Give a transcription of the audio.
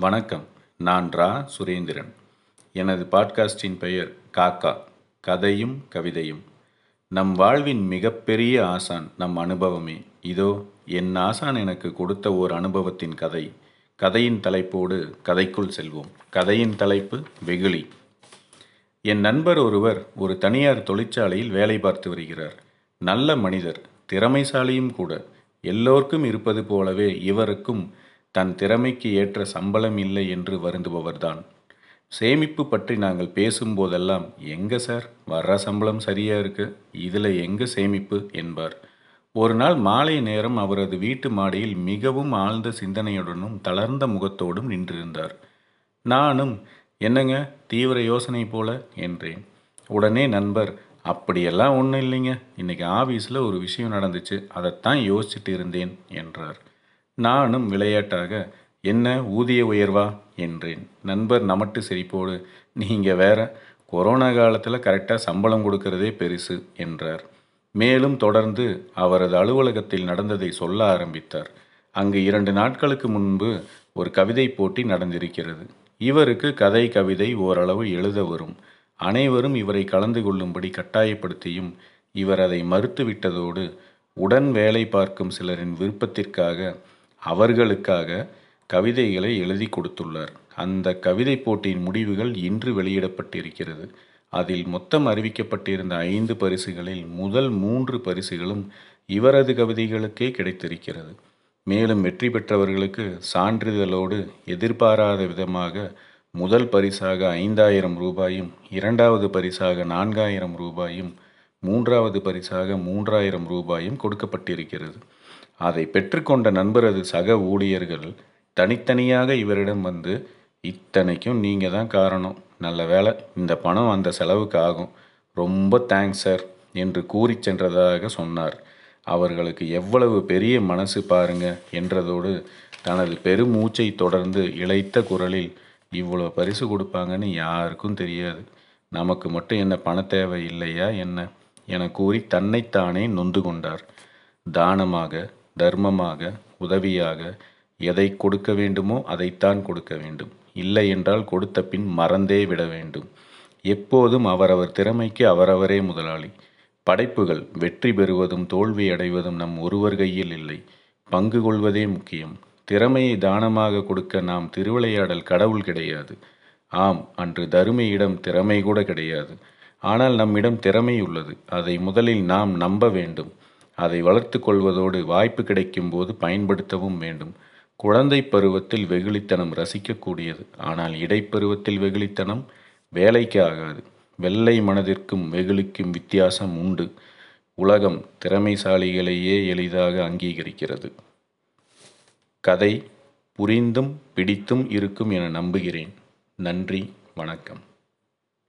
வணக்கம். நான் ரா. சுரேந்திரன். எனது பாட்காஸ்டின் பெயர் காக்கா. கதையும் கவிதையும். நம் வாழ்வின் மிகப்பெரிய ஆசான் நம் அனுபவமே. இதோ என் ஆசான் எனக்கு கொடுத்த ஓர் அனுபவத்தின் கதை. கதையின் தலைப்போடு கதைக்குள் செல்வோம். கதையின் தலைப்பு வெகுளி. என் நண்பர் ஒருவர் ஒரு தனியார் தொழிற்சாலையில் வேலை பார்த்து வருகிறார். நல்ல மனிதர் திறமைசாலியும் கூட. எல்லோருக்கும் இருப்பது போலவே இவருக்கும் தன் திறமைக்கு ஏற்ற சம்பளம் இல்லை என்று வருந்துபவர்தான். சேமிப்பு பற்றி நாங்கள் பேசும்போதெல்லாம் எங்க சார்? வர்ற சம்பளம் சரியா இருக்கு? இதில் எங்க சேமிப்பு? என்பார். ஒரு நாள் மாலை நேரம் அவரது வீட்டு மாடியில் மிகவும் ஆழ்ந்த சிந்தனையுடனும் தளர்ந்த முகத்தோடும் நின்றிருந்தார். நானும் என்னங்க தீவிர யோசனை போல? என்றேன். உடனே நண்பர் அப்படியெல்லாம் ஒன்றும் இல்லைங்க. இன்னைக்கு ஆஃபீஸில் ஒரு விஷயம் நடந்துச்சு. அதைத்தான் யோசிச்சுட்டு இருந்தேன் என்றார். நானும் விளையாட்டாக என்ன ஊதிய உயர்வா? என்றேன். நண்பர் நமட்டு சிரிப்போடு. நீங்கள் வேற கொரோனா காலத்தில் கரெக்டாக சம்பளம் கொடுக்கறதே பெருசு என்றார். மேலும் தொடர்ந்து அவரது அலுவலகத்தில் நடந்ததை சொல்ல ஆரம்பித்தார். அங்கு இரண்டு நாட்களுக்கு முன்பு ஒரு கவிதை போட்டி நடந்திருக்கிறது. இவருக்கு கதை கவிதை ஓரளவு எழுத வரும். அனைவரும் இவரை கலந்து கொள்ளும்படி கட்டாயப்படுத்தியும் இவர் அதை மறுத்துவிட்டதோடு உடன் வேலை பார்க்கும் சிலரின் விருப்பத்திற்காக அவர்களுக்காக கவிதைகளை எழுதி கொடுத்துள்ளார். அந்த கவிதை போட்டியின் முடிவுகள் இன்று வெளியிடப்பட்டிருக்கிறது. அதில் மொத்தம் அறிவிக்கப்பட்டிருந்த ஐந்து பரிசுகளில் முதல் மூன்று பரிசுகளும் இவரது கவிதைகளுக்கே கிடைத்திருக்கிறது. மேலும் வெற்றி பெற்றவர்களுக்கு சான்றிதழோடு எதிர்பாராத விதமாக முதல் பரிசாக ஐந்தாயிரம் ரூபாயும் இரண்டாவது பரிசாக நான்காயிரம் ரூபாயும் மூன்றாவது பரிசாக மூன்றாயிரம் ரூபாயும் கொடுக்கப்பட்டிருக்கிறது. அதை பெற்றுக்கொண்ட நண்பரது சக ஊழியர்கள் தனித்தனியாக இவரிடம் வந்து இத்தனைக்கும் நீங்கள் தான் காரணம். நல்ல வேலை இந்த பணம் அந்த செலவுக்கு ஆகும். ரொம்ப தேங்க்ஸ் சார் என்று கூறி சென்றதாக சொன்னார். அவர்களுக்கு எவ்வளவு பெரிய மனசு பாருங்க என்றதோடு தனது பெருமூச்சை தொடர்ந்து இழைத்த குரலில் இவ்வளோ பரிசு கொடுப்பாங்கன்னு யாருக்கும் தெரியாது. நமக்கு மட்டும் என்ன பண தேவை இல்லையா என்ன? என கூறி தன்னைத்தானே நொந்து கொண்டார். தானமாக தர்மமாக உதவியாக எதை கொடுக்க வேண்டுமோ அதைத்தான் கொடுக்க வேண்டும். இல்லை என்றால் கொடுத்த பின் மறந்தே விட வேண்டும். எப்போதும் அவரவர் திறமைக்கு அவரவரே முதலாளி. படைப்புகள் வெற்றி பெறுவதும் தோல்வி அடைவதும் நம் ஒருவர் கையில் இல்லை. பங்கு கொள்வதே முக்கியம். திறமையை தானமாக கொடுக்க நாம் திருவிளையாடல் கடவுள் கிடையாது. ஆம் அன்று தருமையிடம் திறமை கூட கிடையாது. ஆனால் நம்மிடம் திறமை உள்ளது. அதை முதலில் நாம் நம்ப வேண்டும். அதை வளர்த்து கொள்வதோடு வாய்ப்பு கிடைக்கும் போது பயன்படுத்தவும் வேண்டும். குழந்தை பருவத்தில் வெகுளித்தனம் ரசிக்கக்கூடியது. ஆனால் இடைப்பருவத்தில் வெகுளித்தனம் வேலைக்கு ஆகாது. வெள்ளை மனதிற்கும் வெகுளிக்கும் வித்தியாசம் உண்டு. உலகம் திறமைசாலிகளையே எளிதாக அங்கீகரிக்கிறது. கதை புரிந்தும் பிடித்தும் இருக்கும் என நம்புகிறேன். நன்றி வணக்கம்.